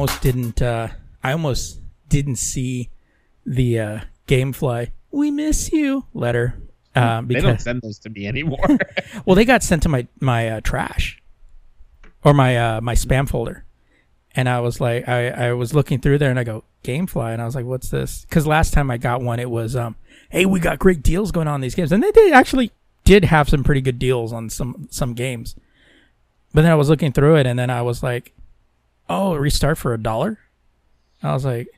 Almost didn't. Uh, I almost didn't see the uh, GameFly "We miss you" letter uh, They because don't send those to me anymore. well, they got sent to my my uh, trash or my uh, my spam folder, and I was like, I I was looking through there and I go GameFly, and I was like, what's this? Because last time I got one, it was um, hey, we got great deals going on in these games, and they did actually did have some pretty good deals on some some games. But then I was looking through it, and then I was like, oh, restart for a dollar. I was like,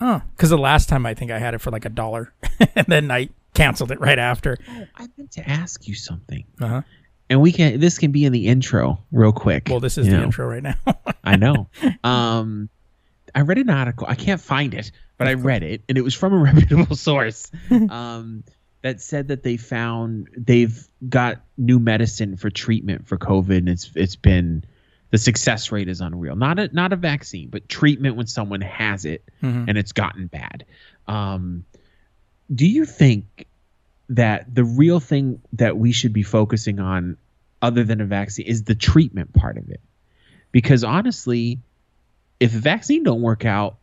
oh, because the last time I think I had it for like a dollar, and then I canceled it right after. oh, I meant to ask you something, Uh huh. and we can. This can be in the intro, real quick. Well, this is the know. intro right now. I know. Um, I read an article. I can't find it, but I read it, and it was from a reputable source. Um, that said that they found they've got new medicine for treatment for COVID, and it's it's been the success rate is unreal. Not a not a vaccine, but treatment when someone has it Mhm. and it's gotten bad. Um, do you think that the real thing that we should be focusing on, other than a vaccine, is the treatment part of it? Because honestly, if a vaccine don't work out,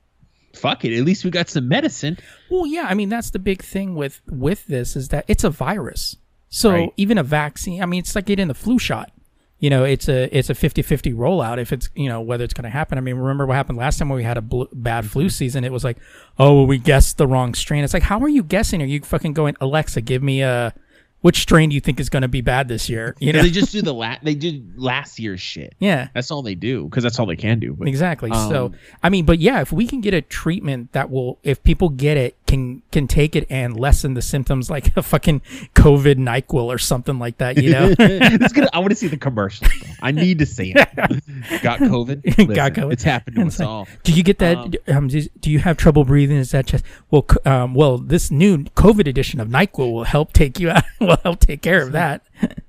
fuck it. At least we got some medicine. Well, yeah, I mean that's the big thing with with this is that it's a virus. So Right. even a vaccine, I mean it's like getting the flu shot. You know, it's a it's a 50-50 rollout if it's, you know, whether it's going to happen. I mean, remember what happened last time when we had a bl- bad flu season? It was like, "Oh, well, we guessed the wrong strain." It's like, "How are you guessing? Are you fucking going, "Alexa, give me a which strain do you think is going to be bad this year?" You know? They just do the la- they did last year's shit. yeah. That's all they do because that's all they can do. But Exactly. so, Um, I mean, but yeah, if we can get a treatment that will, if people get it, can can take it and lessen the symptoms, like a fucking COVID Nyquil or something like that, you know? gonna, I want to see the commercials. Though. I need to see it. Got COVID. Got COVID. It's happened to It's us like, all. do you get that? Um, Um, do, do you have trouble breathing? Is that just well? Um, well, this new COVID edition of Nyquil will help take you out. help take care of that.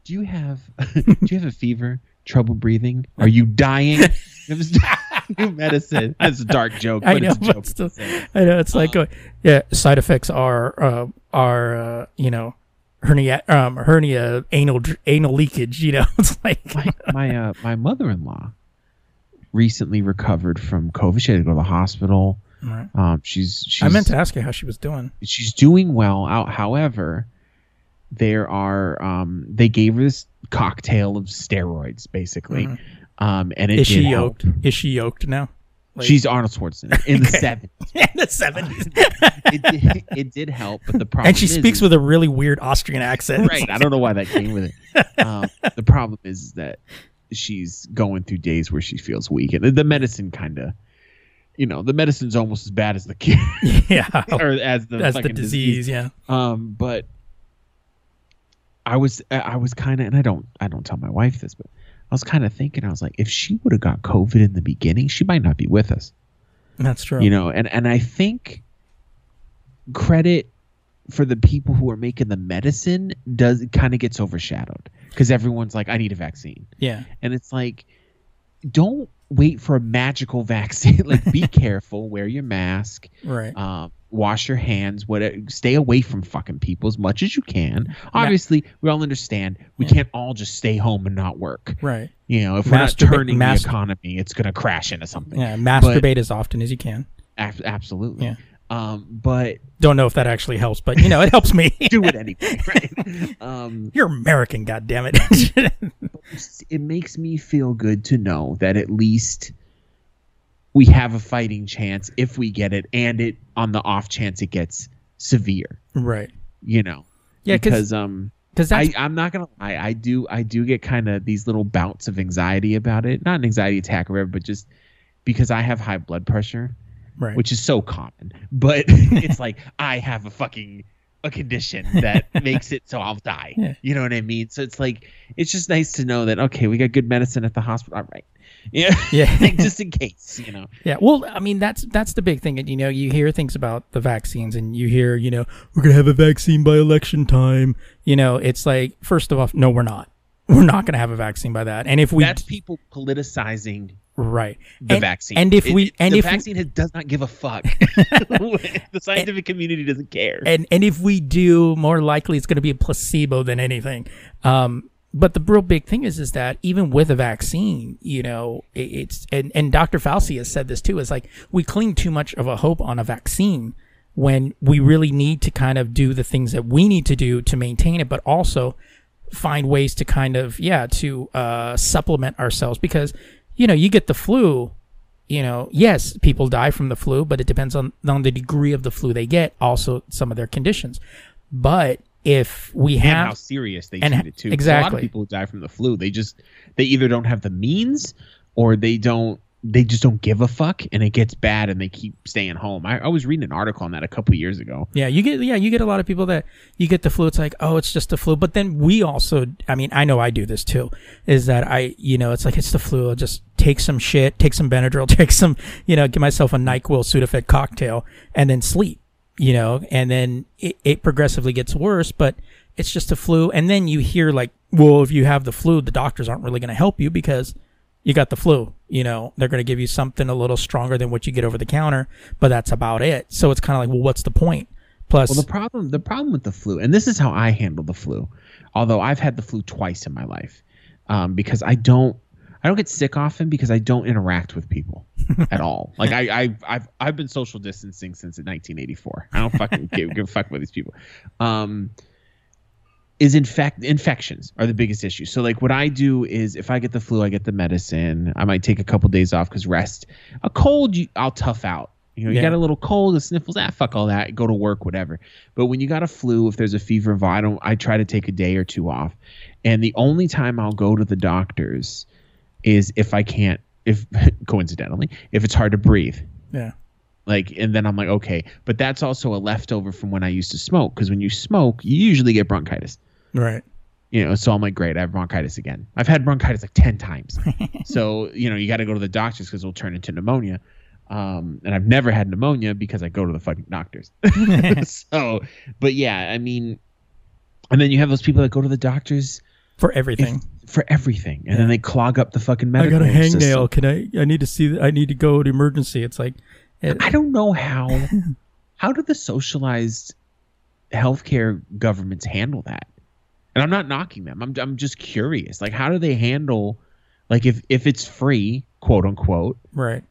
Do you have Do you have a fever? Trouble breathing? Are you dying? New medicine. That's a dark joke, but I know, it's a but joke. still, I know it's like, Um, uh, yeah, side effects are uh, are uh, you know hernia um hernia anal anal leakage. You know, it's like my my uh, my mother in law recently recovered from COVID. She had to go to the hospital. Right. Um, she's she's I meant to ask you how she was doing. she's doing well out however there are um they gave her this cocktail of steroids basically Mhm. um and it Is she did help. yoked? Is she yoked now? Like- she's arnold schwarzenegger in the Okay. 70s in the seventies, it did, it did help but the problem and she is, speaks with a really weird Austrian accent. right i don't know why that came with it um the problem is that she's going through days where she feels weak and the, the medicine kind of you know the medicine's almost as bad as the cure yeah, or as the as the fucking disease. Yeah, Um, but I was uh, I was kind of, and I don't I don't tell my wife this, but I was kind of thinking I was like, if she would have got COVID in the beginning, she might not be with us, that's true. you know. And and I think credit for the people who are making the medicine does kind of gets overshadowed because everyone's like, I need a vaccine. Yeah. And it's like, don't wait for a magical vaccine. like, be careful, wear your mask, Right. um, wash your hands, what, stay away from fucking people as much as you can. Obviously, we all understand we Yeah. can't all just stay home and not work. right. You know, if we're not turning mas- the economy, it's going to crash into something. Yeah. Masturbate as often as you can. Ab- absolutely. Yeah. Um, but Don't know if that actually helps, but you know, it helps me. do it anyway, right? Um, You're American, goddammit. it's- it makes me feel good to know that at least we have a fighting chance if we get it, and it on the off chance it gets severe. right. You know, Yeah, because because um, I I'm not gonna lie, I do I do get kind of these little bouts of anxiety about it. Not an anxiety attack or whatever, but just because I have high blood pressure, right. which is so common. But it's like I have a fucking a condition that makes it so I'll die. Yeah. You know what I mean? So it's like it's just nice to know that okay, we got good medicine at the hospital. All right. Yeah. Yeah. Like, just in case, you know. Yeah, well, I mean that's that's the big thing. And you know, you hear things about the vaccines, and you hear, you know, we're gonna have a vaccine by election time. You know, it's like first of all, no, we're not. We're not gonna have a vaccine by that. And if we That's people politicizing right, the and, vaccine. and if we it- and the if vaccine has, does not give a fuck. the scientific community doesn't care. and and if we do, more likely it's gonna be a placebo than anything. Um, but the real big thing is is that even with a vaccine, you know, it, it's and and Dr. Fauci has said this too. Is like we cling too much of a hope on a vaccine when we really need to kind of do the things that we need to do to maintain it, but also find ways to kind of yeah to uh, supplement ourselves because you know you get the flu you know yes people die from the flu but it depends on on the degree of the flu they get also some of their conditions but if we and have how serious they and treat it too. 'Cause A lot exactly. of people who die from the flu, they just they either don't have the means or they don't they just don't give a fuck and it gets bad and they keep staying home. I, I was reading an article on that a couple years ago. Yeah, you get yeah, you get a lot of people that you get the flu. It's like, oh, it's just the flu. But then we also, I mean, I know I do this too. Is that I, you know, it's like it's the flu. I'll just take some shit, take some Benadryl, take some, you know, give myself a Nyquil Sudafed cocktail, and then sleep. You know, and then it, it progressively gets worse. But it's just a flu. And then you hear like, well, if you have the flu, the doctors aren't really going to help you because you got the flu. You know, they're going to give you something a little stronger than what you get over the counter, but that's about it. So it's kind of like, well, what's the point? Plus, Well, the problem the problem with the flu, and this is how I handle the flu, although I've had the flu twice in my life, um, because I don't I don't get sick often because I don't interact with people at all. Like I, I I've I've been social distancing since 1984. I don't fucking give, give a fuck about these people. Um, is infect infections are the biggest issue. So like what I do is if I get the flu, I get the medicine. I might take a couple days off because rest. A cold, you, I'll tough out. You know, you Yeah. got a little cold, the sniffles, ah, fuck all that. Go to work, whatever. But when you got a flu, if there's a fever, I don't. I try to take a day or two off. And the only time I'll go to the doctors is if I can't. If coincidentally, if it's hard to breathe yeah, like and then i'm like okay but that's also a leftover from when i used to smoke because when you smoke you usually get bronchitis right. you know so i'm like great i have bronchitis again i've had bronchitis like 10 times so you know you got to go to the doctors because it'll turn into pneumonia um, and i've never had pneumonia because i go to the fucking doctors so but yeah i mean and then you have those people that go to the doctors For everything. for everything and then they clog up the fucking medical I got a hangnail. Can I? I need to see. I need to go to emergency. It's like, it, I don't know how how do the socialized healthcare governments handle that? And I'm not knocking them. I'm I'm just curious. Like how do they handle like if if it's free, quote unquote, right.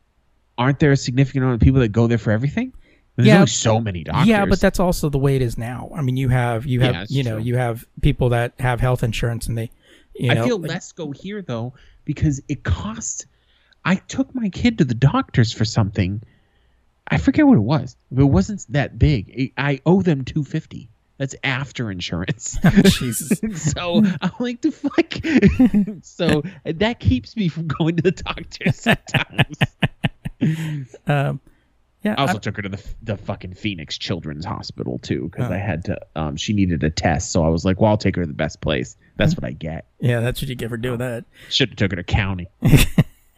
aren't there a significant amount of people that go there for everything? There's Yeah. only so many doctors. Yeah, but that's also the way it is now. I mean, you have you have Yeah, you know true. you have people that have health insurance and they, you know, I feel like- less go here though because it costs. I took my kid to the doctors for something. I forget what it was. But it wasn't that big. I owe them two fifty. That's after insurance. Jesus. so I'm like the fuck. so that keeps me from going to the doctor sometimes. Um, yeah, I also I- took her to the the fucking Phoenix Children's Hospital too because Oh. I had to. Um, she needed a test, so I was like, "Well, I'll take her to the best place. That's what I get." yeah, that's what you get for doing that. Should have took her to county.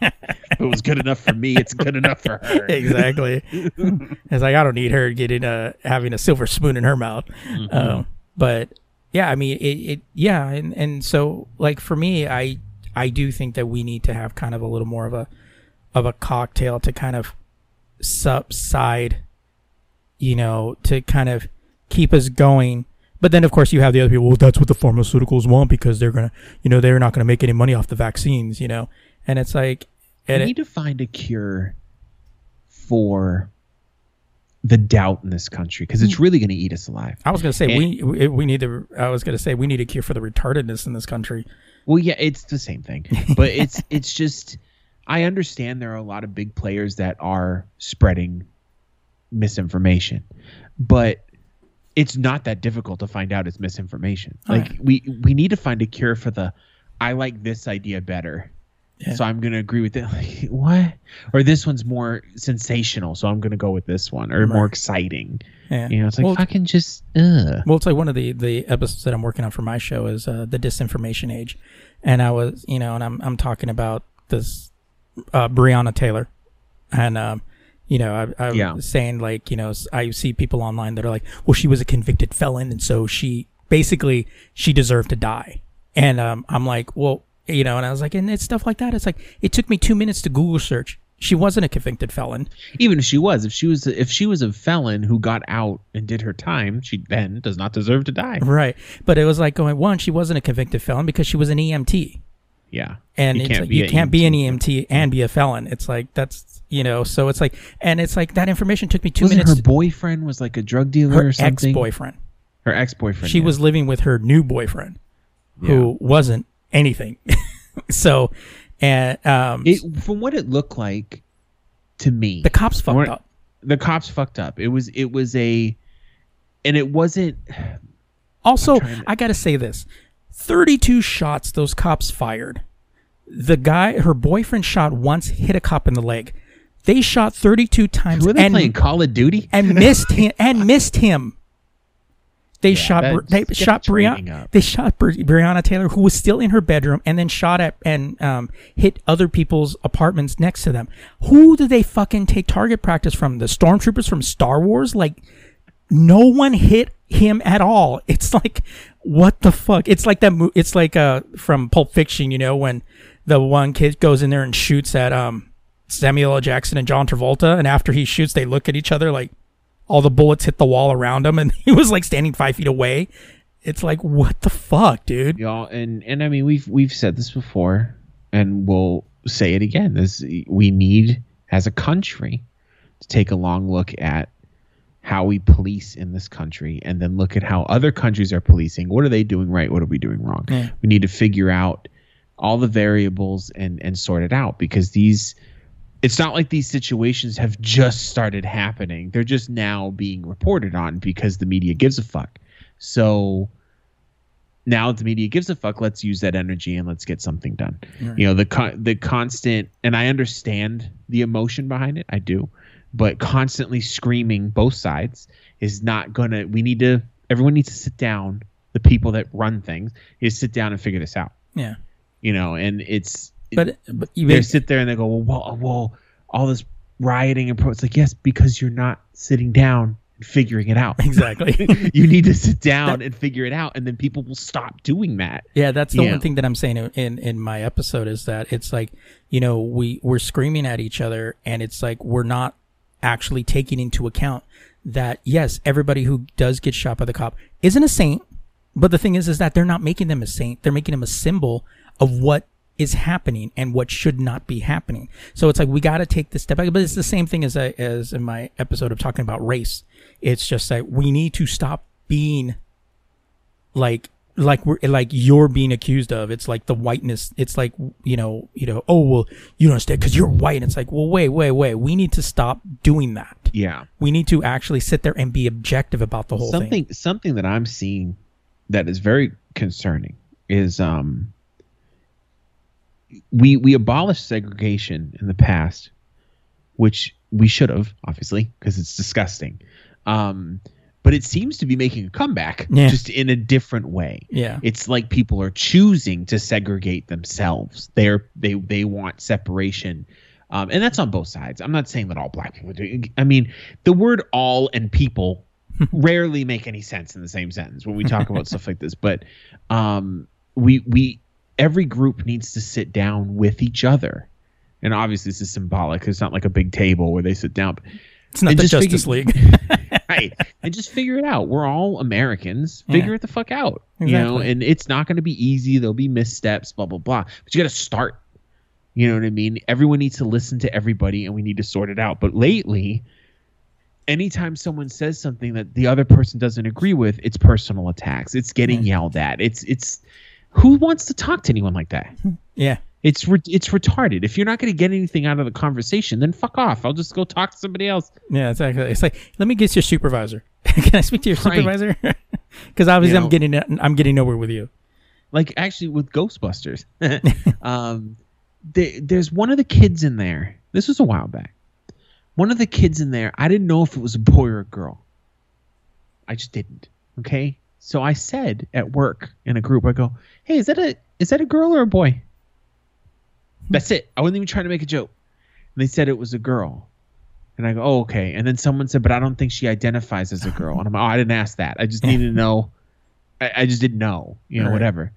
If it was good enough for me, it's good enough for her. exactly. it's like I don't need her getting a having a silver spoon in her mouth. Mm-hmm. Um, but yeah, I mean, it, it yeah, and and so like for me, I I do think that we need to have kind of a little more of a of a cocktail to kind of subside, you know, to kind of keep us going. But then, of course, you have the other people. Well, that's what the pharmaceuticals want because they're gonna, you know, they're not gonna make any money off the vaccines, you know. And it's like, we and need to find a cure for the doubt in this country because it's hmm. really going to eat us alive. I was gonna say and- we we need to. I was gonna say we need a cure for the retardedness in this country. Well, yeah, it's the same thing, but it's it's just I understand there are a lot of big players that are spreading misinformation, but it's not that difficult to find out it's misinformation. Oh, like yeah. we we need to find a cure for the I like this idea better. Yeah. So I'm gonna agree with it. Like, what? Or this one's more sensational, so I'm gonna go with this one, or more exciting. Yeah. You know, it's like Well, fucking just. Ugh. Well, it's like one of the the episodes that I'm working on for my show is uh, the disinformation age, and I was you know, and I'm I'm talking about this uh, Breonna Taylor, and um, you know, I, I Yeah. was saying like you know, I see people online that are like, well, she was a convicted felon, and so she basically she deserved to die, and um, I'm like, well, you know, and I was like, and it's stuff like that. It's like it took me two minutes to Google search. She wasn't a convicted felon. Even if she was, if she was, if she was a felon who got out and did her time, she then does not deserve to die. Right. But it was like going, one, she wasn't a convicted felon because she was an EMT. Yeah, and You it's can't like, be you can't be an EMT. EMT and be a felon. It's like that's you know, so it's like, and it's like that information took me two Wasn't minutes. her boyfriend was like a drug dealer her or something? ex-boyfriend. Her ex-boyfriend. She yeah. was living with her new boyfriend, who wasn't anything. so, and um, It, from what it looked like to me, the cops fucked up. the cops fucked up. It was it was a, and it wasn't. Also, to- I gotta say this: thirty-two shots those cops fired. The guy, her boyfriend, shot once, hit a cop in the leg. They shot thirty-two times Were they and playing Call of Duty? and missed him and missed him. They shot. that- They shot Breonna. They shot Breonna Taylor, who was still in her bedroom, and then shot at and um, hit other people's apartments next to them. Who did they fucking take target practice from? The stormtroopers from Star Wars? Like, no one hit him at all. It's like, what the fuck? It's like that. Mo- it's like uh from Pulp Fiction. You know when the one kid goes in there and shoots at um Samuel L. Jackson and John Travolta, and after he shoots, they look at each other like all the bullets hit the wall around him, and he was like standing five feet away. It's like, what the fuck, dude? y'all and and i mean we've we've said this before and we'll say it again this we need as a country to take a long look at how we police in this country and then look at how other countries are policing what are they doing right what are we doing wrong Yeah. we need to figure out all the variables and and sort it out because these it's not like these situations have just started happening. They're just now being reported on because the media gives a fuck. So now that the media gives a fuck let's use that energy and let's get something done. You know the con- the constant and i understand the emotion behind it i do but constantly screaming both sides is not gonna we need to everyone needs to sit down the people that run things is sit down and figure this out. Yeah, you know and it's but but they sit there and they go well, well uh, well all this rioting and pro it's like yes because you're not sitting down and figuring it out exactly. you need to sit down and figure it out and then people will stop doing that Yeah, that's the Yeah. one thing that I'm saying in, in in my episode is that it's like you know we we're screaming at each other and it's like we're not actually taking into account that yes everybody who does get shot by the cop isn't a saint but the thing is is that they're not making them a saint they're making them a symbol of what is happening and what should not be happening. So it's like we got to take this step back. But it's the same thing as I, as in my episode of talking about race. It's just like we need to stop being like like we're like you're being accused of. It's like the whiteness. It's like you know you know oh well you don't understand because you're white. And it's like well wait wait wait. We need to stop doing that. Yeah. We need to actually sit there and be objective about the whole something thing something that i'm seeing that is very concerning is um we we abolished segregation in the past which we should have obviously because it's disgusting um but it seems to be making a comeback, Yeah. just in a different way. Yeah. It's like people are choosing to segregate themselves. They're they they want separation. Um, and that's on both sides. I'm not saying that all black people do. I mean, the word all and people rarely make any sense in the same sentence when we talk about stuff like this. But um, we we every group needs to sit down with each other. And obviously this is symbolic. It's not like a big table where they sit down. It's not the just Justice figure- League. right. And just figure it out. We're all americans. Figure Yeah. it the fuck out. You know and it's not going to be easy. There'll be missteps blah blah blah. But you got to start. You know what i mean? Everyone needs to listen to everybody and we need to sort it out. But lately anytime someone says something that the other person doesn't agree with it's personal attacks. It's getting yelled at. It's it's who wants to talk to anyone like that yeah. it's re- it's retarded if you're not going to get anything out of the conversation then fuck off i'll just go talk to somebody else Yeah, exactly. It's like, let me get your supervisor. Can I speak to your Right. supervisor? Because obviously, You I'm getting I'm getting nowhere with you. like actually with Ghostbusters. um, they, there's one of the kids in there. This was a while back. One of the kids in there. I didn't know if it was a boy or a girl. I just didn't. Okay. So I said at work in a group, I go, "Hey, is that a is that a girl or a boy?" That's it. I wasn't even trying to make a joke. And they said it was a girl. And I go, oh, okay. And then someone said, but I don't think she identifies as a girl. And I'm like, oh, I didn't ask that. I just needed to know. I, I just didn't know, you know, Right. whatever.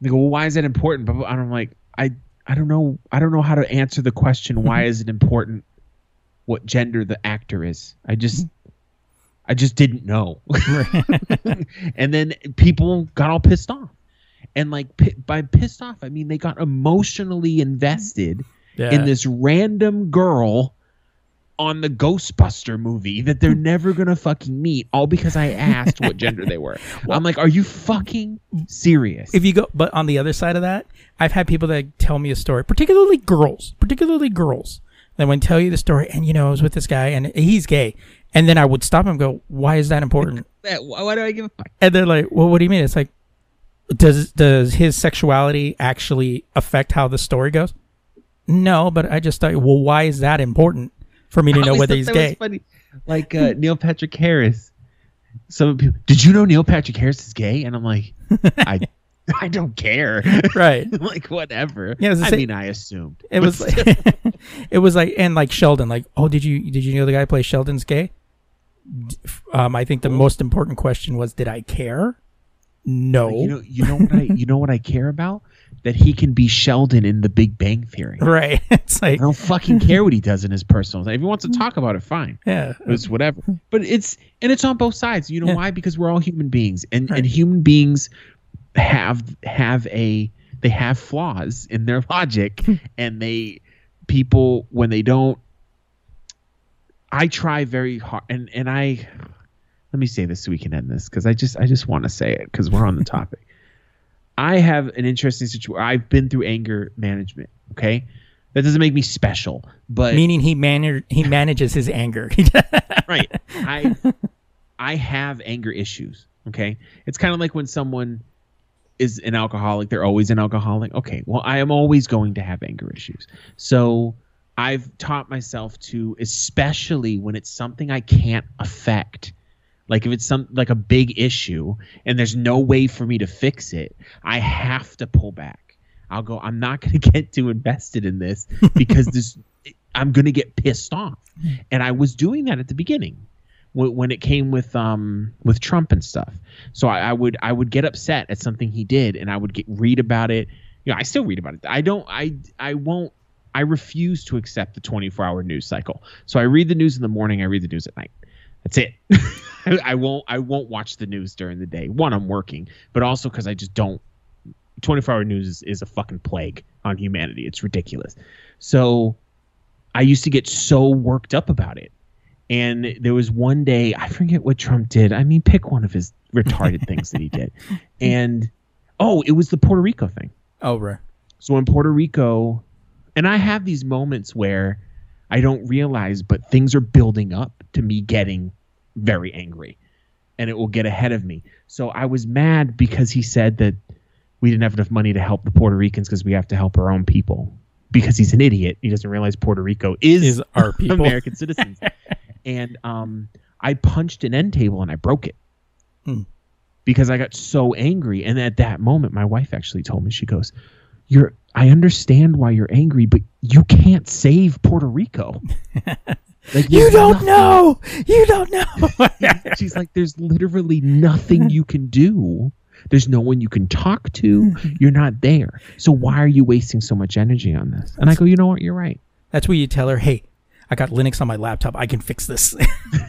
They go, well, why is that important? But I'm like, I, I don't know. I don't know how to answer the question. Why is it important? What gender the actor is? I just, I just didn't know. and then people got all pissed off, and like pi- by pissed off, I mean they got emotionally invested Yeah. in this random girl on the Ghostbuster movie that they're never gonna fucking meet, all because I asked what gender they were. I'm like, are you fucking serious? if you go, but on the other side of that, I've had people that tell me a story, particularly girls, particularly girls, that would tell you the story, and you know, I was with this guy, and he's gay, and then I would stop and go, "Why is that important?" Why why do I give a fuck? and they're like, "Well, what do you mean?" It's like, does does his sexuality actually affect how the story goes? No, but I just thought, well, why is that important for me to know whether he's gay? funny. Like uh, Neil Patrick Harris. Some people, did you know Neil Patrick Harris is gay? And I'm like, I, I don't care. Right. like whatever. Yeah, it was the I same- mean, I assumed It was like, it was like and like Sheldon, like, oh, did you did you know the guy who plays Sheldon's gay? Um, I think the most important question was, did I care? No. you know, you know what I, you know what I care about? That he can be Sheldon in The Big Bang Theory. right. It's like, I don't fucking care what he does in his personal life. If he wants to talk about it, fine. yeah, It's whatever. But it's and it's on both sides. You know Yeah. why? Because we're all human beings, and Right. and human beings have have a they have flaws in their logic, and they people when they don't. I try very hard, and and I let me say this so we can end this because I just I just want to say it because we're on the topic. I have an interesting situation. I've been through anger management. Okay, that doesn't make me special, but meaning he man he manages his anger. right. I I have anger issues. Okay. It's kind of like when someone is an alcoholic, they're always an alcoholic. Okay. Well, I am always going to have anger issues. So I've taught myself to, especially when it's something I can't affect. Like if it's some like a big issue and there's no way for me to fix it, I have to pull back. I'll go, I'm not going to get too invested in this because this I'm going to get pissed off. And I was doing that at the beginning when, when it came with um with Trump and stuff. So I, I would I would get upset at something he did, and I would get read about it. You know, I still read about it. I don't. I I won't. I refuse to accept the 24 hour news cycle. So I read the news in the morning. I read the news at night. That's it. I, won't. I won't watch the news during the day. One, I'm working, but also because I just don't. 24 hour news is, is a fucking plague on humanity. It's ridiculous. So I used to get so worked up about it. And there was one day, I forget what Trump did. I mean, pick one of his retarded things that he did. And oh, it was the Puerto Rico thing. Oh, right. So in Puerto Rico, and I have these moments where I don't realize, but things are building up to me getting very angry and it will get ahead of me. So I was mad because he said that we didn't have enough money to help the Puerto Ricans because we have to help our own people. Because he's an idiot. He doesn't realize Puerto Rico is, Is our people. American citizens. and um, I punched an end table and I broke it Hmm. because I got so angry. And at that moment, my wife actually told me, she goes, "You're. I understand why you're angry, but you can't save Puerto Rico. Like, You don't nothing- know. You don't know. She's like, there's literally nothing you can do. There's no one you can talk to. You're not there. So why are you wasting so much energy on this? And I go, you know what? You're right. That's where you tell her, "Hey, I got Linux on my laptop. I can fix this."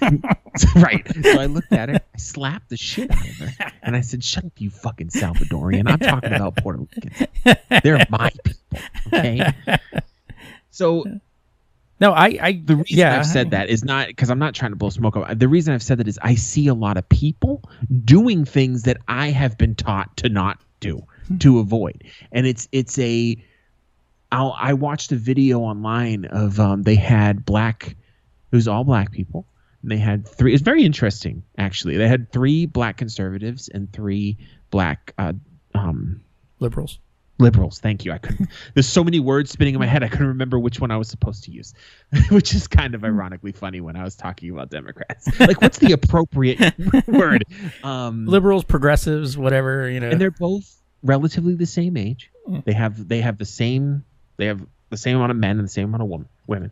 right. So I looked at her, I slapped the shit out of her, and I said, "Shut up, you fucking Salvadorian! I'm talking about Puerto Ricans. They're my people, okay?" So no, I, I, the reason yeah, I've said that is not because I'm not trying to blow smoke up. The reason I've said that is I see a lot of people doing things that I have been taught to not do, to avoid, and it's it's a. I'll, I watched a video online of um, they had black, it was all black people, and they had three. It's very interesting actually. They had three black conservatives and three black uh, um, liberals. liberals. Thank you. I couldn't. There's so many words spinning in my head. I couldn't remember which one I was supposed to use, which is kind of ironically funny when I was talking about Democrats. Like, what's the appropriate word? Um, Liberals, progressives, whatever you know. and they're both relatively the same age. Mm. They have they have the same they have the same amount of men and the same amount of women. Women,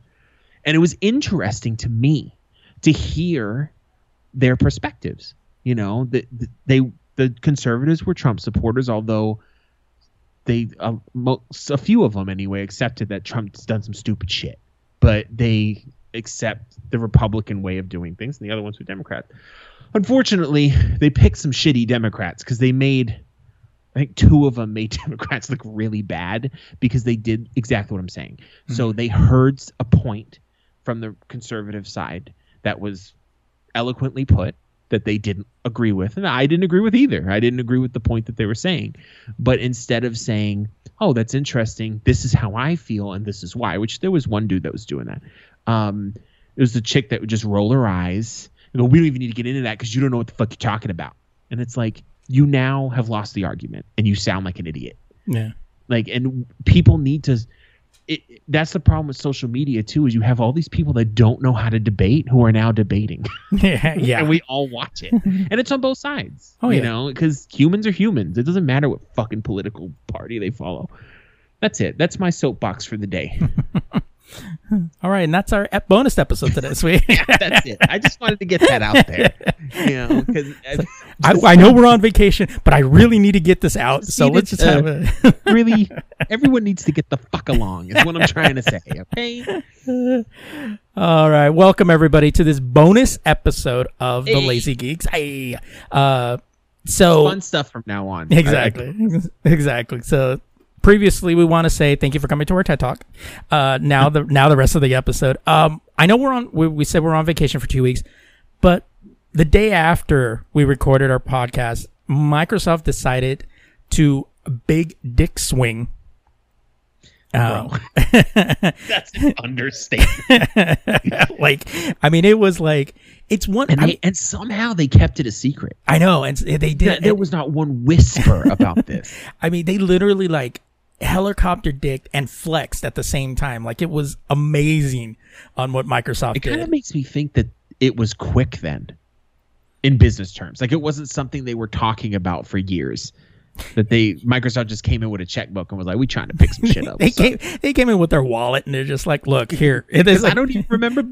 and it was interesting to me to hear their perspectives. You know, the, the, they the conservatives were Trump supporters, although they uh, most, a few of them anyway accepted that Trump's done some stupid shit, but they accept the Republican way of doing things, and the other ones were Democrats. Unfortunately, they picked some shitty Democrats because they made I think two of them made Democrats look really bad because they did exactly what I'm saying. So they heard a point from the conservative side that was eloquently put that they didn't agree with. And I didn't agree with either. I didn't agree with the point that they were saying. But instead of saying, oh, that's interesting, this is how I feel and this is why, which there was one dude that was doing that. Um, it was the chick that would just roll her eyes and go, we don't even need to get into that because you don't know what the fuck you're talking about. And it's like, you now have lost the argument and you sound like an idiot yeah. like and people need to it, that's the problem with social media too is you have all these people that don't know how to debate who are now debating yeah, yeah. and we all watch it and it's on both sides Oh, you yeah. know because humans are humans it doesn't matter what fucking political party they follow that's it that's my soapbox for the day All right, and that's our ep- bonus episode today. Sweet. yeah, that's it i just wanted to get that out there you know because uh, I, I know we're on vacation, but I really need to get this out. So let's just have uh, a. really everyone needs to get the fuck along is what i'm trying to say okay All right, welcome everybody to this bonus episode of the Lazy Geeks. Hey, uh, so fun stuff from now on Exactly. exactly. So previously we want to say thank you for coming to our TED Talk. Uh, now the now the rest of the episode. Um, I know we're on we, we said we're on vacation for two weeks, but the day after we recorded our podcast, Microsoft decided to big dick swing. Um, That's an understatement. like I mean it was like it's one And they, and somehow they kept it a secret. I know and they There, did there was not one whisper about this. I mean, they literally like helicopter dick and flexed at the same time. Like it was amazing on what Microsoft It kind of makes me think that it was quick then, in business terms. Like it wasn't something they were talking about for years. That they Microsoft just came in with a checkbook and was like, "We trying to pick some shit up." they So- came they came in with their wallet and they're just like, look here. It is I don't even remember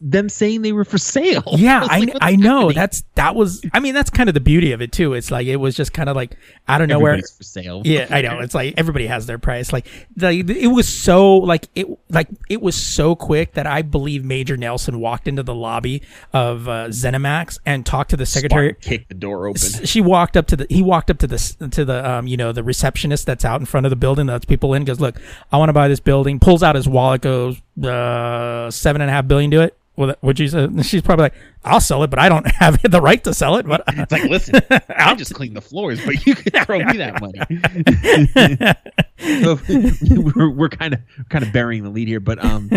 them saying they were for sale. yeah, was I, like, I know happening? that's that was I mean that's kind of the beauty of it too. It's like it was just kind of like out of nowhere. Everybody's for sale. Yeah, I know. It's like everybody has their price. Like the, it was so like it like it was so quick that I believe Major Nelson walked into the lobby of uh, Zenimax and talked to the secretary. Spark kicked the door open. She walked up to the he walked up to the to the um you know the receptionist that's out in front of the building that's people in goes look I want to buy this building pulls out his wallet goes uh seven and a half billion do it. Well would you say? She's probably like I'll sell it but I don't have the right to sell it. But It's like, listen, I'll just clean the floors, but you can throw me that money. So, we're we're kind of kind of burying the lead here, but um,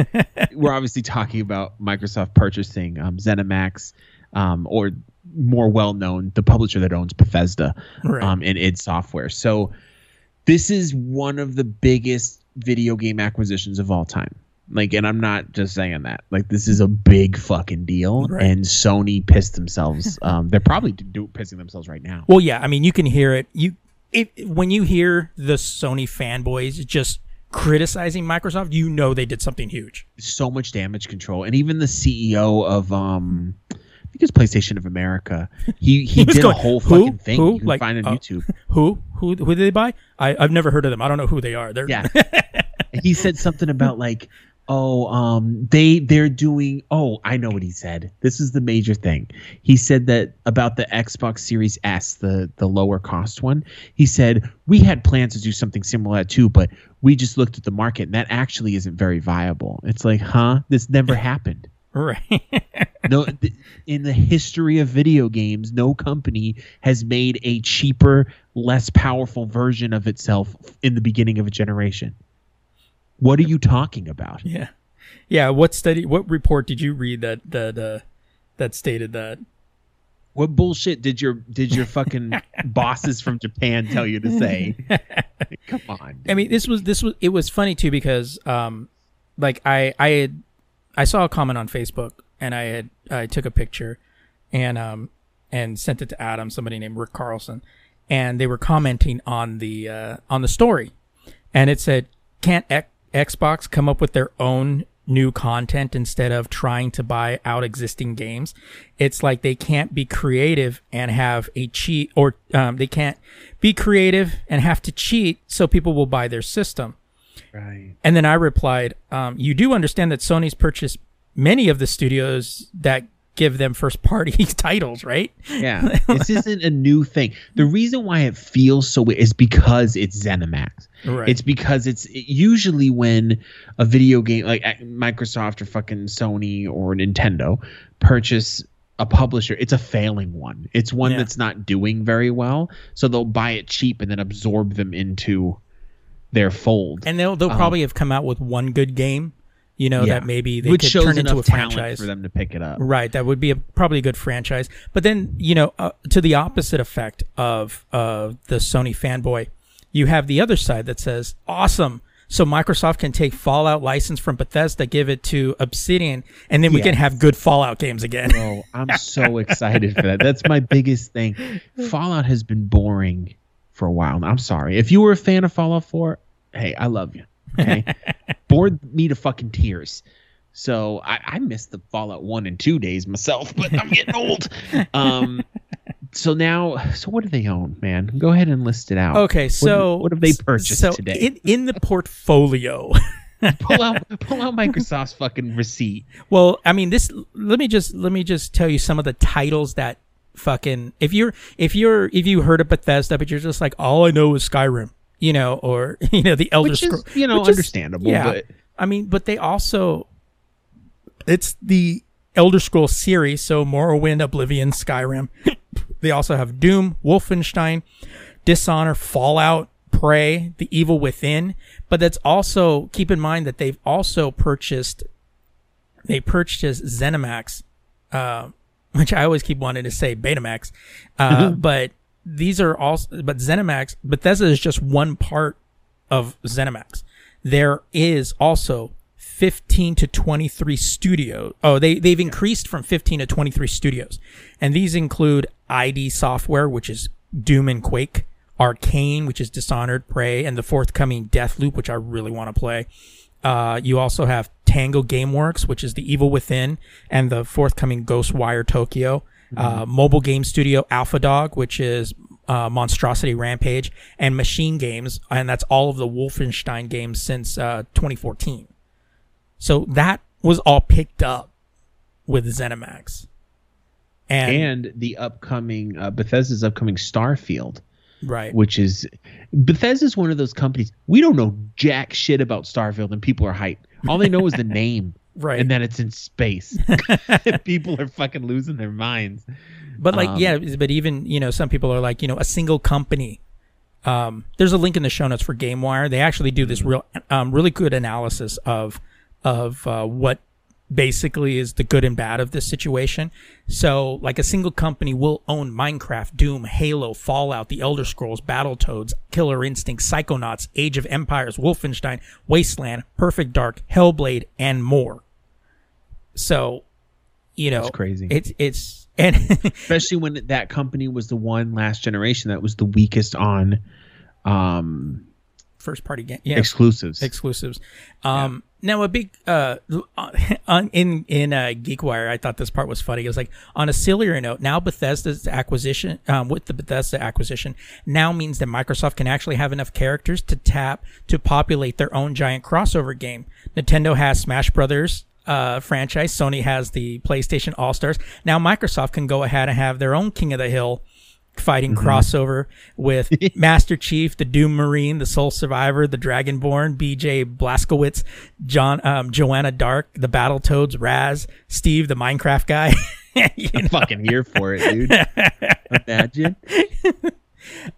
we're obviously talking about Microsoft purchasing um, ZeniMax, um, or more well known, the publisher that owns Bethesda, Right. um, and id Software. So this is one of the biggest video game acquisitions of all time. Like, and I'm not just saying that. Like, this is a big fucking deal, Right. and Sony pissed themselves. Um, they're probably do, pissing themselves right now. Well, yeah, I mean, you can hear it. You it when you hear the Sony fanboys just criticizing Microsoft, you know they did something huge. So much damage control, and even the CEO of um, think it's PlayStation of America. He he, was did going, a whole "Who? fucking thing. Who?" You can Like, find on uh, YouTube. Who who who did they buy? I I've never heard of them. I don't know who they are. They're Yeah. he said something about like, oh, um, they they're doing. Oh, I know what he said. This is the major thing. He said that about the Xbox Series S, the the lower cost one. He said we had plans to do something similar too, but we just looked at the market and that actually isn't very viable. It's like, huh? This never happened. Right. No, th- in the history of video games, no company has made a cheaper, less powerful version of itself in the beginning of a generation. What are you talking about? yeah, yeah. What study? What report did you read that that uh, that stated that? What bullshit did your did your fucking bosses from Japan tell you to say? Come on. I mean, this was this was it was funny too because um, like I I had I saw a comment on Facebook and I had I took a picture and um and sent it to Adam, somebody named Rick Carlson, and they were commenting on the uh, on the story, and it said, "Can't X- Xbox come up with their own new content instead of trying to buy out existing games?" It's like they can't be creative and have a cheat, or um, they can't be creative and have to cheat so people will buy their system. Right. And then I replied, um, "You do understand that Sony's purchased many of the studios that give them first party titles, right?" Yeah. this isn't a new thing. The reason why it feels so weird is because it's ZeniMax. Right. It's because it's usually when a video game like Microsoft or fucking Sony or Nintendo purchase a publisher, it's a failing one. It's one Yeah. that's not doing very well, so they'll buy it cheap and then absorb them into their fold. and they'll they'll probably have come out with one good game, you know. Yeah. that maybe they Which could shows turn into a franchise. for them to pick it up. Right, that would be a, probably a good franchise. But then, you know, uh, to the opposite effect of uh, the Sony fanboy, you have the other side that says, "Awesome! So Microsoft can take Fallout license from Bethesda, give it to Obsidian, and then we can have good Fallout games again." Oh, I'm so excited for that. That's my biggest thing. Fallout has been boring for a while. I'm sorry. If you were a fan of Fallout 4, hey, I love you. Okay. Bored me to fucking tears. So I, I missed the Fallout 1 and 2 days myself, but I'm getting old. Um so now so what do they own, man? Go ahead and list it out. Okay, What- so what, have they purchased so today? In in the portfolio. pull out pull out Microsoft's fucking receipt. Well, I mean, this. Let me just let me just tell you some of the titles that fucking. If you're if you're if you heard of Bethesda, but you're just like, all I know is Skyrim, you know, or you know, the Elder Scrolls, you know, which is- understandable, yeah. but I mean, but they also, it's the Elder Scrolls series, so Morrowind, Oblivion, Skyrim. they also have Doom, Wolfenstein, Dishonor, Fallout, Prey, The Evil Within. But that's also keep in mind that they've also purchased, they purchased ZeniMax, uh, which I always keep wanting to say Betamax, uh, but these are all, but ZeniMax Bethesda is just one part of ZeniMax. There is also 15 to 23 studios. Oh, they, they've increased from 15 to 23 studios. And these include ID Software, which is Doom and Quake, Arcane, which is Dishonored, Prey, and the forthcoming Deathloop, which I really want to play. Uh, you also have Tango Gameworks, which is The Evil Within, and the forthcoming Ghostwire Tokyo. Uh, mobile game studio Alpha Dog, which is uh, MonstroCity Rampage, and Machine Games, and that's all of the Wolfenstein games since uh, 2014. So that was all picked up with ZeniMax. And, and the upcoming uh, Bethesda's upcoming Starfield, right, which is Bethesda's one of those companies we don't know jack shit about Starfield, and people are hyped. All they know is the name, right. and then it's in space. people are fucking losing their minds. But like, Um, yeah, but even you know, some people are like, you know, a single company. Um, there's a link in the show notes for GameWire. They actually do this real, um, really good analysis of of uh, what basically is the good and bad of this situation. So, like a single company will own Minecraft, Doom, Halo, Fallout, The Elder Scrolls, Battletoads, Killer Instinct, Psychonauts, Age of Empires, Wolfenstein, Wasteland, Perfect Dark, Hellblade, and more. So, you know, it's crazy. It's it's and especially when that company was the one last generation that was the weakest on um first party game, yeah, exclusives. exclusives. Um, now a big uh, on, in in uh, GeekWire, I thought this part was funny. It was like on a sillier note. Now Bethesda's acquisition um, with the Bethesda acquisition now means that Microsoft can actually have enough characters to tap to populate their own giant crossover game. Nintendo has Smash Brothers. Uh, franchise. Sony has the PlayStation All Stars. Now Microsoft can go ahead and have their own King of the Hill fighting crossover with Master Chief, the Doom Marine, the Sole Survivor, the Dragonborn, BJ Blazkowicz, John, um, Joanna Dark, the Battle Toads, Raz, Steve, the Minecraft guy. You I'm fucking here for it, dude. Imagine.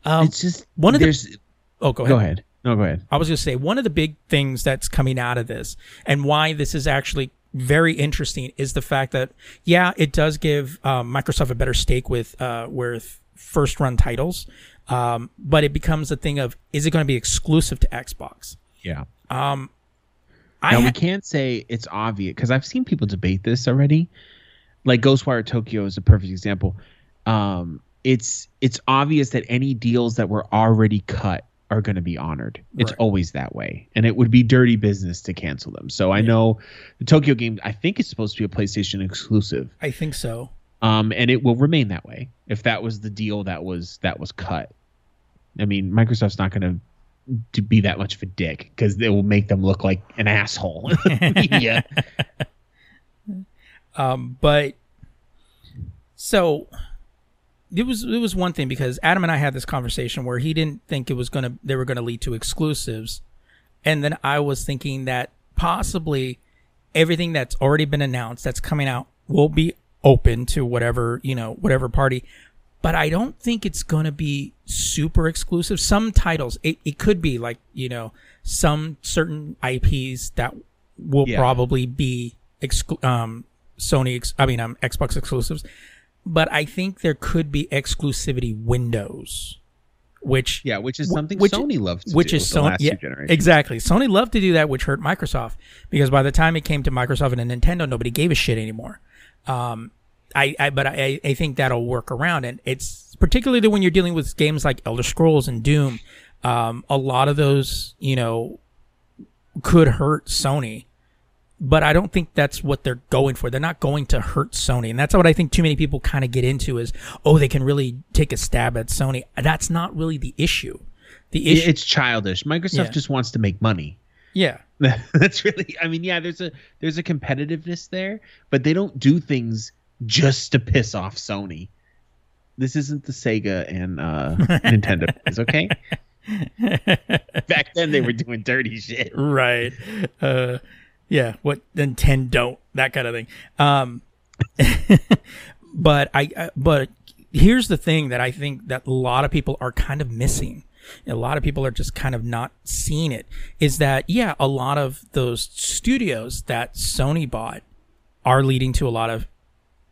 Um, it's just one of the- oh, go ahead. go ahead. No, go ahead. I was going to say one of the big things that's coming out of this and why this is actually very interesting is the fact that yeah, it does give um, Microsoft a better stake with uh, with first run titles, um, but it becomes a thing of is it going to be exclusive to Xbox? Yeah. Um, I now ha- we can't say it's obvious because I've seen people debate this already. Like Ghostwire Tokyo is a perfect example. Um, it's it's obvious that any deals that were already cut are going to be honored. It's Right. always that way, and it would be dirty business to cancel them. So I know the Tokyo game. I think it's supposed to be a PlayStation exclusive, I think so. um, and it will remain that way if that was the deal that was that was cut. I mean, Microsoft's not going to to be that much of a dick because it will make them look like an asshole. yeah. Um, but so it was it was one thing because Adam and I had this conversation where he didn't think it was gonna they were gonna lead to exclusives, and then I was thinking that possibly everything that's already been announced that's coming out will be open to whatever you know whatever party. But I don't think it's gonna be super exclusive. Some titles it, it could be like you know some certain IPs that will Yeah. probably be exclu- um Sony ex- I mean um Xbox exclusives but I think there could be exclusivity windows which Yeah, which is something which- Sony loves to which do is Sony yeah, exactly. Sony loved to do that which hurt Microsoft because by the time it came to Microsoft and Nintendo nobody gave a shit anymore. Um I, I but I, I think that'll work around and it's particularly when you're dealing with games like Elder Scrolls and Doom um a lot of those you know could hurt Sony but I don't think that's what they're going for. They're not going to hurt Sony. And that's what I think too many people kind of get into is, oh, they can really take a stab at Sony. That's not really the issue. The issue, It's childish. Microsoft Yeah. just wants to make money. yeah, That's really I mean, yeah, there's a there's a competitiveness there, but they don't do things just to piss off Sony. This isn't the Sega and uh, Nintendo, is okay? Back then they were doing dirty shit. right. Uh, yeah, what Nintendon't that kind of thing. Um, but I, but here's the thing that I think that a lot of people are kind of missing. A lot of people are just kind of not seeing it. Is that yeah, a lot of those studios that Sony bought are leading to a lot of,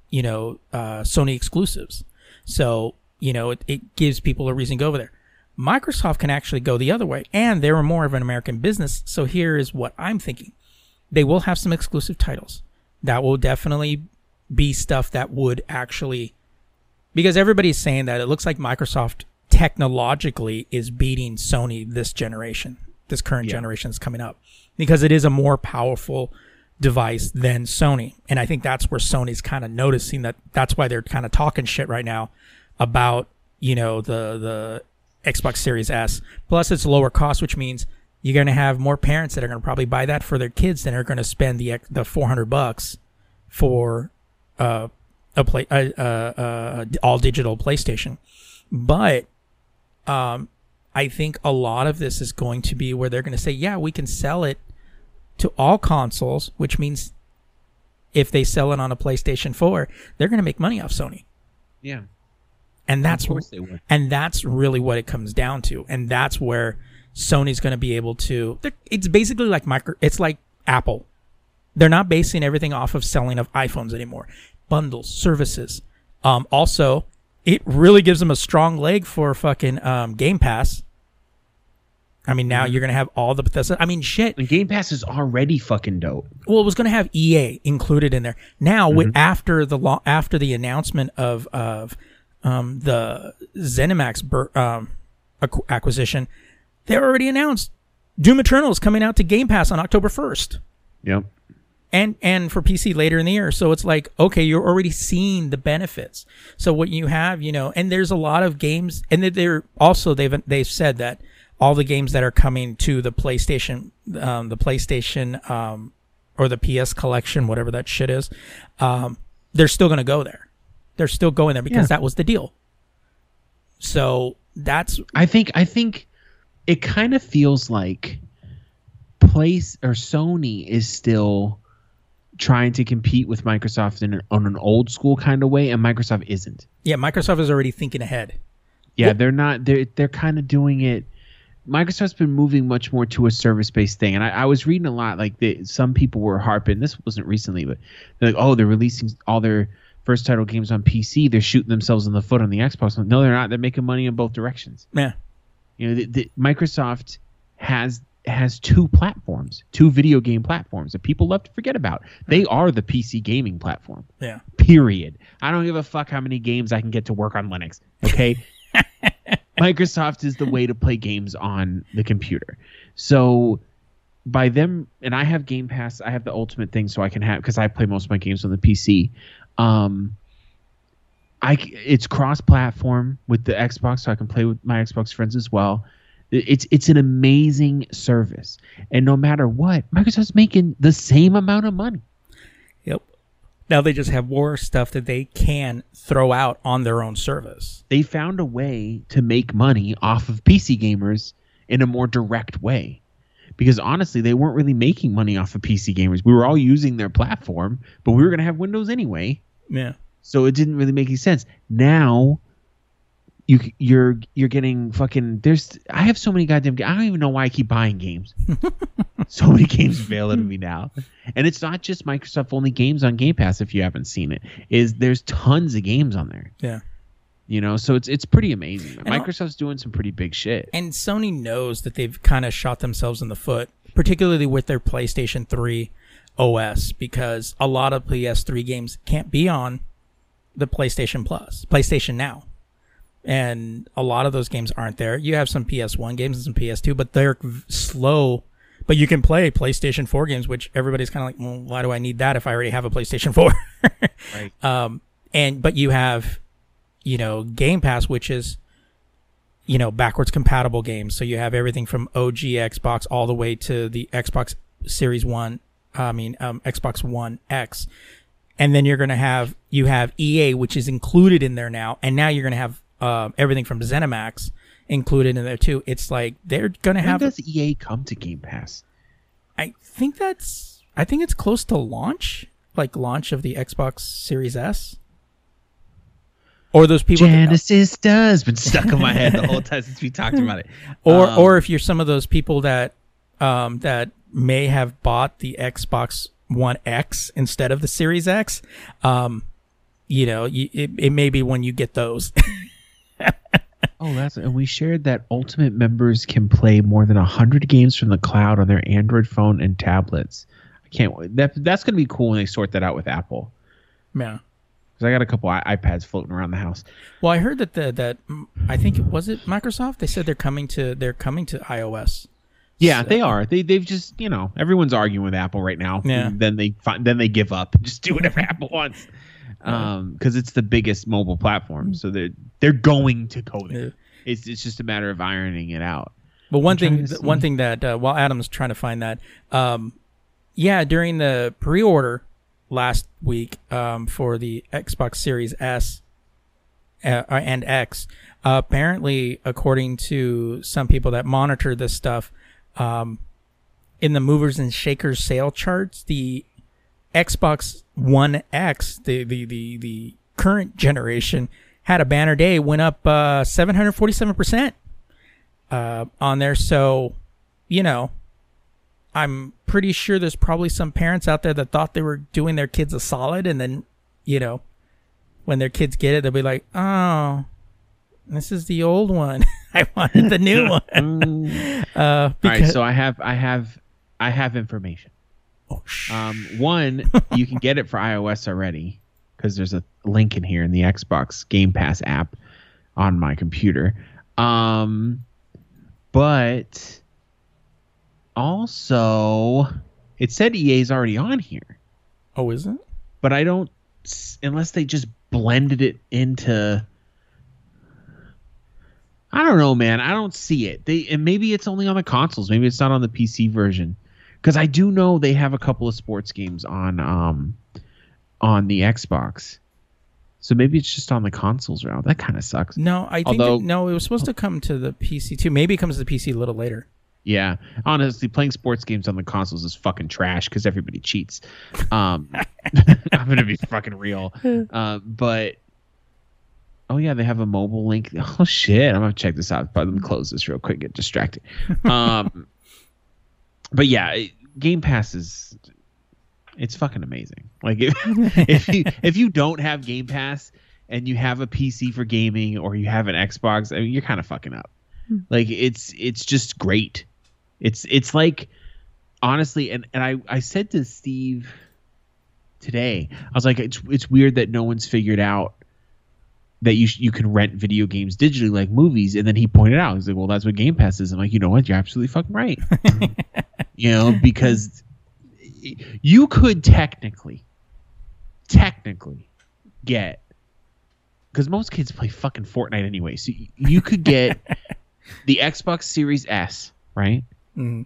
you know, uh, Sony exclusives. So you know, it, it gives people a reason to go over there. Microsoft can actually go the other way, and they're more of an American business. So here is what I'm thinking: they will have some exclusive titles that will definitely be stuff that would actually, because everybody's saying that it looks like Microsoft technologically is beating Sony this generation, this current Yeah. generation is coming up, because it is a more powerful device than Sony. And I think that's where Sony's kind of noticing that that's why they're kind of talking shit right now about, you know, the the Xbox Series S. Plus it's lower cost, which means you're going to have more parents that are going to probably buy that for their kids than are going to spend the the 400 bucks for uh, a play uh, uh, all digital PlayStation. But um, I think a lot of this is going to be where they're going to say, yeah, we can sell it to all consoles, which means if they sell it on a PlayStation 4, they're going to make money off Sony. Yeah. And that's of course they and that's really what it comes down to. And that's where Sony's going to be able to. It's basically like micro. It's like Apple. they're not basing everything off of selling of iPhones anymore. Bundles, services. Um, also, it really gives them a strong leg for fucking um, Game Pass. I mean, now you're gonna have all the Bethesda. I mean, shit. And Game Pass is already fucking dope. Well, it was going to have EA included in there. Now, with, after the law, after the announcement of of um, the ZeniMax bur- um, ac- acquisition, they already announced Doom Eternal is coming out to Game Pass on October first, Yep. and and for PC later in the year. So it's like, okay, you're already seeing the benefits. So what you have, you know, and there's a lot of games, and they- they're also they've they've said that all the games that are coming to the PlayStation, um, the PlayStation, um, or the PS collection, whatever that shit is, um, they're still going to go there. They're still going there because Yeah. that was the deal. So that's I think I think it kind of feels like place or Sony is still trying to compete with Microsoft in an, on an old school kind of way, and Microsoft isn't. yeah. Microsoft is already thinking ahead. Yeah, they're not. They're they're kind of doing it. Microsoft's been moving much more to a service based thing, and I, I was reading a lot. Like the, some people were harping. This wasn't recently, but they're like, "Oh, they're releasing all their first title games on PC. They're shooting themselves in the foot on the Xbox." No, they're not. They're making money in both directions. Yeah. You know, the, the, Microsoft has has two platforms, two video game platforms that people love to forget about. They are the PC gaming platform. Yeah. Period. I don't give a fuck how many games I can get to work on Linux. Okay. Microsoft is the way to play games on the computer. So by them, and I have Game Pass. I have the Ultimate thing, so I can have because I play most of my games on the PC. Um, I it's cross-platform with the Xbox, so I can play with my Xbox friends as well. It's it's an amazing service, and no matter what, Microsoft's making the same amount of money. Yep. Now they just have more stuff that they can throw out on their own service. they found a way to make money off of PC gamers in a more direct way. Because honestly, they weren't really making money off of PC gamers. We were all using their platform, but we were going to have Windows anyway. Yeah. So it didn't really make any sense. Now you you're you're getting fucking there's I have so many goddamn I don't even know why I keep buying games. so many games available to me now. And it's not just Microsoft only games on Game Pass if you haven't seen it. Is there's tons of games on there. Yeah. You know, so it's it's pretty amazing. And Microsoft's doing some pretty big shit. And Sony knows that they've kind of shot themselves in the foot, particularly with their PlayStation 3 OS, because a lot of PS3 games can't be on the PlayStation Plus, PlayStation Now. And a lot of those games aren't there. You have some PS1 games and some PS2, but they're slow. But you can play PlayStation 4 games, which everybody's kind of like, well, why do I need that if I already have a PlayStation 4? Right. Um, and but you have, you know, Game Pass, which is, you know, backwards compatible games. So you have everything from OG Xbox all the way to the Xbox Series One. I mean, um, Xbox One X, and then you're gonna have you have EA, which is included in there now, and now you're gonna have uh, everything from ZeniMax included in there too. It's like they're gonna When have. does EA come to Game Pass? I think that's. I think it's close to launch, like launch of the Xbox Series S. Or those people, that- Genesis does been stuck in my head the whole time since we talked about it. or Um, or if you're some of those people that, um, that may have bought the Xbox One X instead of the Series X, um, you know, you, it it may be when you get those. Oh, that's and we shared that Ultimate members can play more than hundred games from the cloud on their Android phone and tablets. I can't. wait. That that's gonna be cool when they sort that out with Apple. yeah. Because I got a couple i- iPads floating around the house. Well, I heard that the that I think it was it Microsoft. They said they're coming to they're coming to iOS. Yeah, So- they are. They they've just you know everyone's arguing with Apple right now. Yeah. Then they find then they give up. Just do whatever Apple wants. Um, because it's the biggest mobile platform, so they're they're going to go there. Yeah. It's it's just a matter of ironing it out. But one I'm thing, one thing that uh, while Adam's trying to find that, um, yeah, during the pre-order last week um, for the Xbox Series S uh, and X, uh, apparently, according to some people that monitor this stuff, um, in the movers and shakers sale charts, the Xbox One X, the the the, the current generation, had a banner day, went up uh, 747 percent uh, on there. So, you know, I'm pretty sure there's probably some parents out there that thought they were doing their kids a solid, and then, you know, when their kids get it, they'll be like, "Oh, this is the old one. I wanted the new one." uh, because, right, so I have I have I have information. oh, sh- Um, one, you can get it for iOS already because there's a link in here in the Xbox Game Pass app on my computer. Um, but also, it said EA's already on here, oh, is it? but I don't unless they just blended it into. I don't know, man. I don't see it. They and maybe it's only on the consoles. Maybe it's not on the PC version. Because I do know they have a couple of sports games on um on the Xbox. So maybe it's just on the consoles route. That kind of sucks. No, I think Although- that- no. It was supposed to come to the PC too. Maybe it comes to the PC a little later. Yeah, honestly, playing sports games on the consoles is fucking trash because everybody cheats. Um, I'm gonna be fucking real. Uh, but oh yeah, they have a mobile link. Oh shit, I'm gonna check this out. But let me close this real quick. Get distracted. Um, but yeah, Game Pass is it's fucking amazing. Like if, if you if you don't have Game Pass and you have a PC for gaming or you have an Xbox, I mean, you're kind of fucking up. Like it's it's just great. It's it's like honestly, and and I I said to Steve today, I was like, it's it's weird that no one's figured out that you sh- you can rent video games digitally like movies, and then he pointed out, he's like, well, that's what Game Pass is. I'm like, you know what? You're absolutely fucking right. you know, because you could technically, technically, get because most kids play fucking Fortnite anyway, so you could get the Xbox Series S, right? Mhm.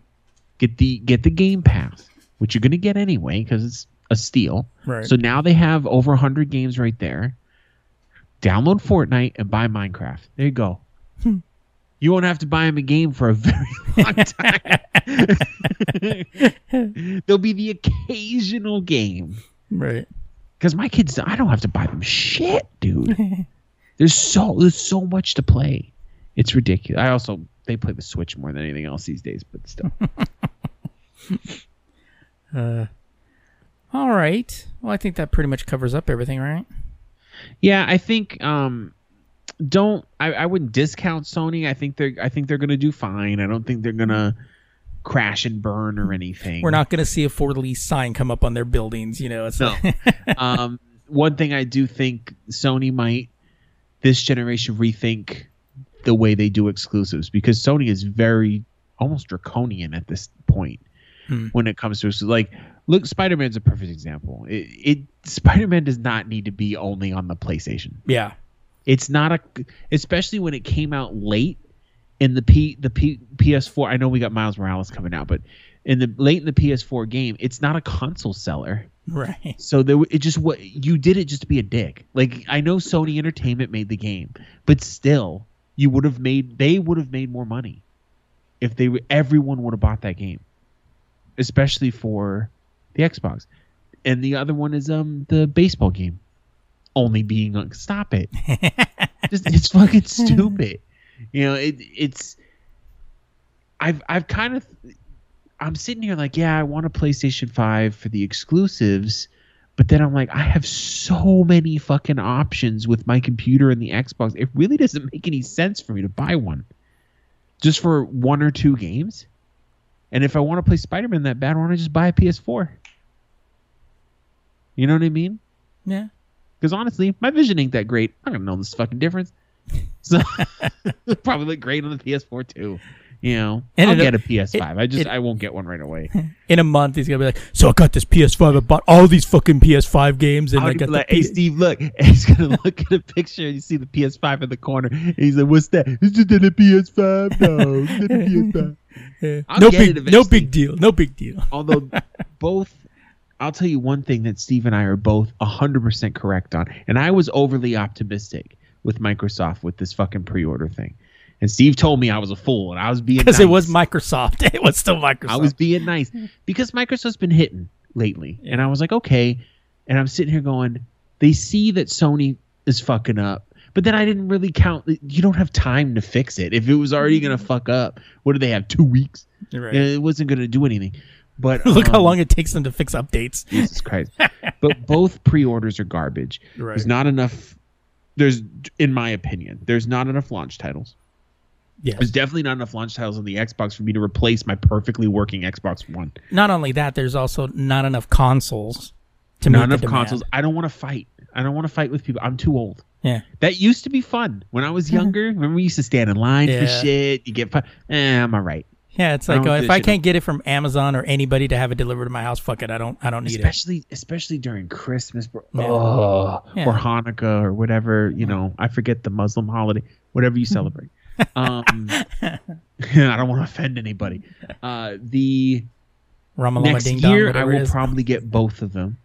Get the get the Game Pass, which you're gonna get anyway because it's a steal. Right. So now they have over 100 games right there. Download Fortnite and buy Minecraft. There you go. You won't have to buy them a game for a very long time. There'll be the occasional game. right. Because my kids, I don't have to buy them shit, dude. there's so there's so much to play. It's ridiculous. I also they play the Switch more than anything else these days, but still. Uh, all right. Well, I think that pretty much covers up everything, right? Yeah, I think um don't I, I wouldn't discount Sony. I think they're I think they're gonna do fine. I don't think they're gonna crash and burn or anything. We're not going to see a for lease sign come up on their buildings. You know, it's No. like, um one thing I do think Sony might this generation rethink the way they do exclusives because Sony is very almost draconian at this point Hmm. when it comes to like look Spider-Man's a perfect example. It, it Spider-Man does not need to be only on the PlayStation. yeah, It's not a, especially when it came out late in the P the P, PS4. I know we got Miles Morales coming out, but in the late in the PS4 game, it's not a console seller. right. So there, it just what you did it just to be a dick. Like I know Sony Entertainment made the game, but still, you would have made they would have made more money if they everyone would have bought that game, especially for the Xbox. And the other one is um the baseball game, only being on. Stop it! just it's fucking stupid. You know it it's. I've I've kind of I'm sitting here like, yeah, I want a PlayStation 5 for the exclusives, but then I'm like, I have so many fucking options with my computer and the Xbox. It really doesn't make any sense for me to buy one just for one or two games. And if I want to play Spider Man that bad, why don't I just buy a PS4? You know what I mean? Yeah. Because honestly, my vision ain't that great. I don't gonna know this fucking difference. So it'll probably look great on the PS4 too. You know, And I'll get a PS5. I just it- I won't get one right away. In a month, he's gonna be like, "So I got this PS5. I bought all these fucking PS5 games, and I I got be the like, hey P- Steve, look. And he's gonna look at a picture and you see the PS5 in the corner. And he's like, "What's that? Is it a PS5? No, it's a PS5." Yeah. No big, no big deal, no big deal. Although both, I'll tell you one thing that Steve and I are both 100% correct on. And I was overly optimistic with Microsoft with this fucking pre-order thing. And Steve told me I was a fool and I was being Because it was. Microsoft. It was still Microsoft. I was being nice because Microsoft's been hitting lately, and I was like, okay. And I'm sitting here going, they see that Sony is fucking up, but then I didn't really count. You don't have time to fix it. If it was already gonna fuck up, what do they have? Two weeks. Right. It wasn't gonna do anything. But Look how um, long it takes them to fix updates. Jesus Christ. but both pre-orders are garbage. Right. There's not enough. There's, in my opinion, there's not enough launch titles. Yes. There's definitely not enough launch titles on the Xbox for me to replace my perfectly working Xbox One. Not only that, there's also not enough consoles to Not enough consoles. I don't want to fight. I don't want to fight with people. I'm too old. Yeah. That used to be fun when I was younger. Remember, we used to stand in line Yeah. for shit. You get fun. Eh, I'm all right. Yeah, it's like don't uh, if I can't get it from Amazon or anybody to have it delivered to my house, fuck it. I don't. I don't need it. especially especially during Christmas, bro. Yeah. Oh, Yeah. or Hanukkah or whatever. You know, I forget the Muslim holiday, whatever you celebrate. um, I don't want to offend anybody. Uh, the Ramalama next year, I will probably get both of them.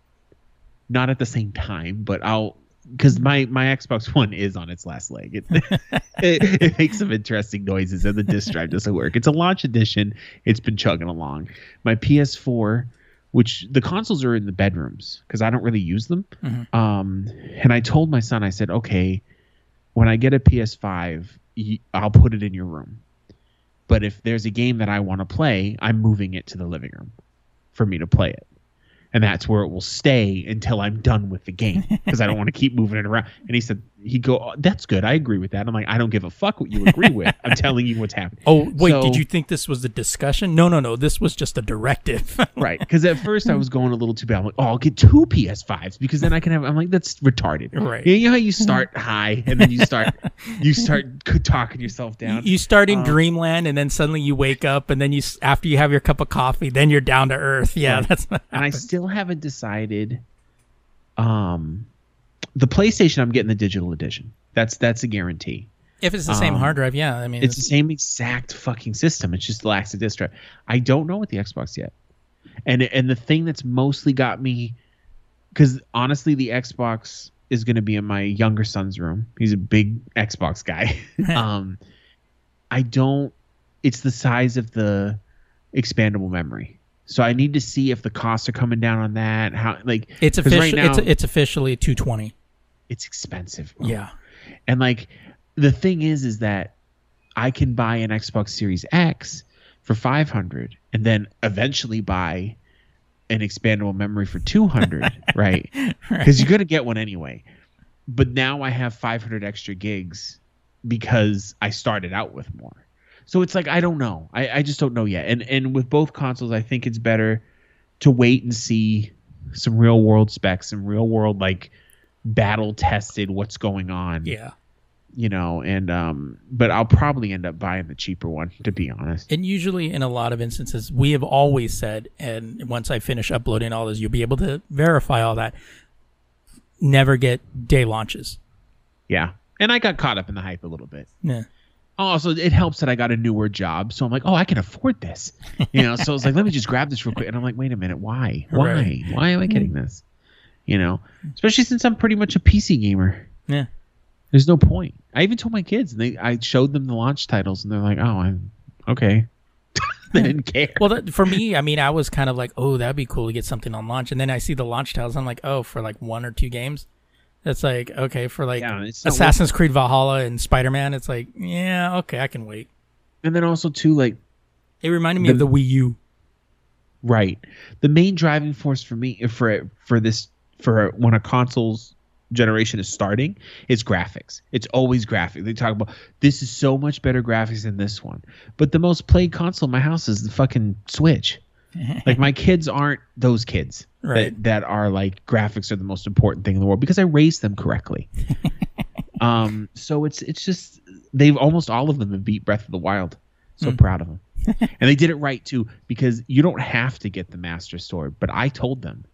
Not at the same time, but I'll because my my Xbox One is on its last leg. It, it, it makes some interesting noises, and the disk drive doesn't work. It's a launch edition. It's been chugging along. My PS4, which the consoles are in the bedrooms because I don't really use them. Mhm. Um, and I told my son, I said, okay, when I get a PS5, I'll put it in your room. But if there's a game that I want to play, I'm moving it to the living room for me to play it. And that's where it will stay until I'm done with the game because I don't want to keep moving it around. And he said, he'd go, oh, that's good. I agree with that. I'm like, I don't give a fuck what you agree with. I'm telling you what's happening. Oh wait, So- did you think this was the discussion? No, no, no. This was just a directive. Right. Because at first I was going a little too bad. I'm like, oh, I'll get two PS5s because then I can have. I'm like, that's retarded. Right. You know how you start high and then you start you start talking yourself down. you start in Um, dreamland, and then suddenly you wake up, and then you after you have your cup of coffee, then you're down to earth. Yeah, Right. that's. And I still haven't decided. Um, the PlayStation, I'm getting the digital edition. That's that's a guarantee. if it's the same um, hard drive, yeah. I mean, It's the same exact fucking system. It's just lacks a disk drive. I don't know with the Xbox yet, and and the thing that's mostly got me, because honestly, the Xbox is going to be in my younger son's room. He's a big Xbox guy. um, I don't. It's the size of the expandable memory. So I need to see if the costs are coming down on that. How like it's 'cause right official. now- it's it's officially two twenty. It's expensive. bro. Yeah. And like the thing is is that I can buy an Xbox Series X for 500 and then eventually buy an expandable memory for 200, right? Cuz you're going to get one anyway. But now I have 500 extra gigs because I started out with more. So it's like I don't know. I, I just don't know yet. And and with both consoles, I think it's better to wait and see some real world specs, some real world like battle tested what's going on Yeah. you know and um but i'll probably end up buying the cheaper one to be honest And usually, in a lot of instances, we have always said, and once I finish uploading all this, you'll be able to verify all that. Never get day launches. yeah and i got caught up in the hype a little bit Yeah. also it helps that i got a newer job so i'm like oh i can afford this you know so i was like let me just grab this real quick and i'm like wait a minute why why Right. why am i getting this you know especially since i'm pretty much a pc gamer Yeah. there's no point i even told my kids and they i showed them the launch titles and they're like oh i'm okay they didn't care Well, that, for me, I mean, I was kind of like, oh, that'd be cool to get something on launch. And then I see the launch titles. I'm like, oh, for like one or two games. That's like, okay, for like Yeah, it's Assassin's Creed Valhalla and Spider Man, it's like, yeah, okay, I can wait. and then also too like It reminded me The- of the Wii U. Right. The main driving force for me for for this for when a console's generation is starting is graphics. It's always graphics. They talk about this is so much better graphics than this one. But the most played console in my house is the fucking Switch. like my kids aren't those kids Right. that, that are like graphics are the most important thing in the world because I raised them correctly. um so it's it's just they've almost all of them have beat Breath of the Wild. So Hmm. proud of them. and they did it right too because you don't have to get the master sword, but I told them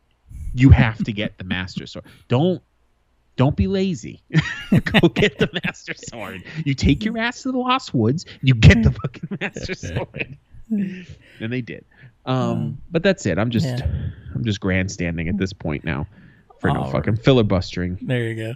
you have to get the master sword. Don't don't be lazy. Go get the master sword. You take your ass to the Lost Woods. You get the fucking master sword. and they did. Um, but that's it. I'm just Yeah. I'm just grandstanding at this point now for no All fucking filibustering. There you go.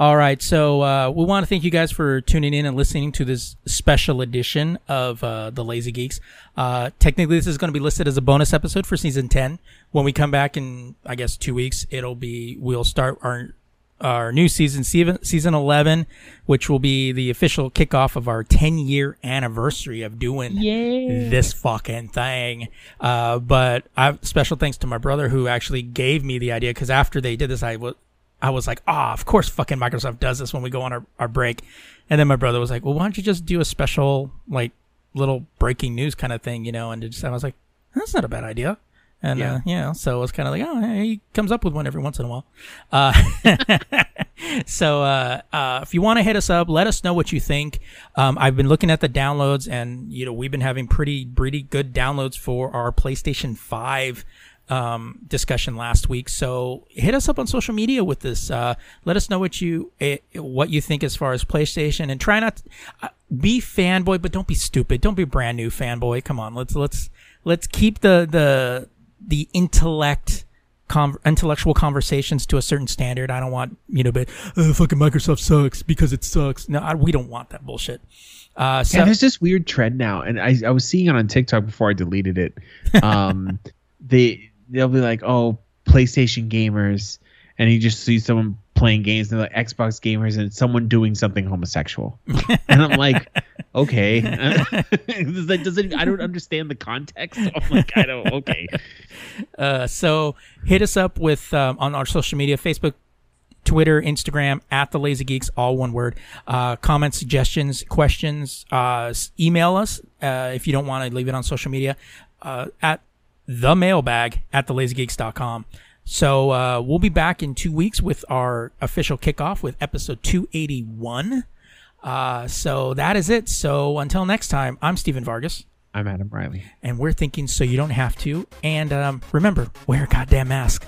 All right, so uh, we want to thank you guys for tuning in and listening to this special edition of uh, the Lazy Geeks. Uh, technically, this is going to be listed as a bonus episode for season ten. When we come back in, I guess, two weeks, it'll be we'll start our our new season, season season 11, which will be the official kickoff of our 10 year anniversary of doing this fucking thing. Uh, but I have special thanks to my brother who actually gave me the idea because after they did this, I was. I was like, ah, of course fucking Microsoft does this when we go on our, our break. And then my brother was like, well, why don't you just do a special, like, little breaking news kind of thing, you know? And just, I was like, that's not a bad idea. And yeah, uh, you know, so it was kind of like, oh, he comes up with one every once in a while. Uh, so uh, uh, if you want to hit us up, let us know what you think. Um, I've been looking at the downloads, and you know, we've been having pretty pretty good downloads for our PlayStation Five. Um, discussion last week, so hit us up on social media with this. Uh, let us know what you eh, what you think as far as PlayStation, and try not to, uh, be fanboy, but don't be stupid. Don't be brand new fanboy. Come on, let's let's let's keep the the the intellect con- intellectual conversations to a certain standard. I don't want you know, but uh, fucking Microsoft sucks because it sucks. No, I, we don't want that bullshit. Uh, so, yeah, there's this weird trend now, and I, I was seeing it on TikTok before I deleted it. Um, they they'll be like, oh, PlayStation gamers, and you just see someone playing games and like Xbox gamers and someone doing something homosexual. and I'm like, okay. that doesn't I don't understand the context. I'm like, I don't okay. Uh, so hit us up with um, on our social media, Facebook, Twitter, Instagram, at the Lazy Geeks, all one word. Uh, comments, suggestions, questions, uh, email us uh, if you don't want to leave it on social media uh, at the mailbag at thelazygeeks.com. So uh, we'll be back in two weeks with our official kickoff with episode 281. Uh, so that is it. So until next time, I'm Stephen Vargas. I'm Adam Riley. And we're thinking so you don't have to. And um, remember, wear a goddamn mask.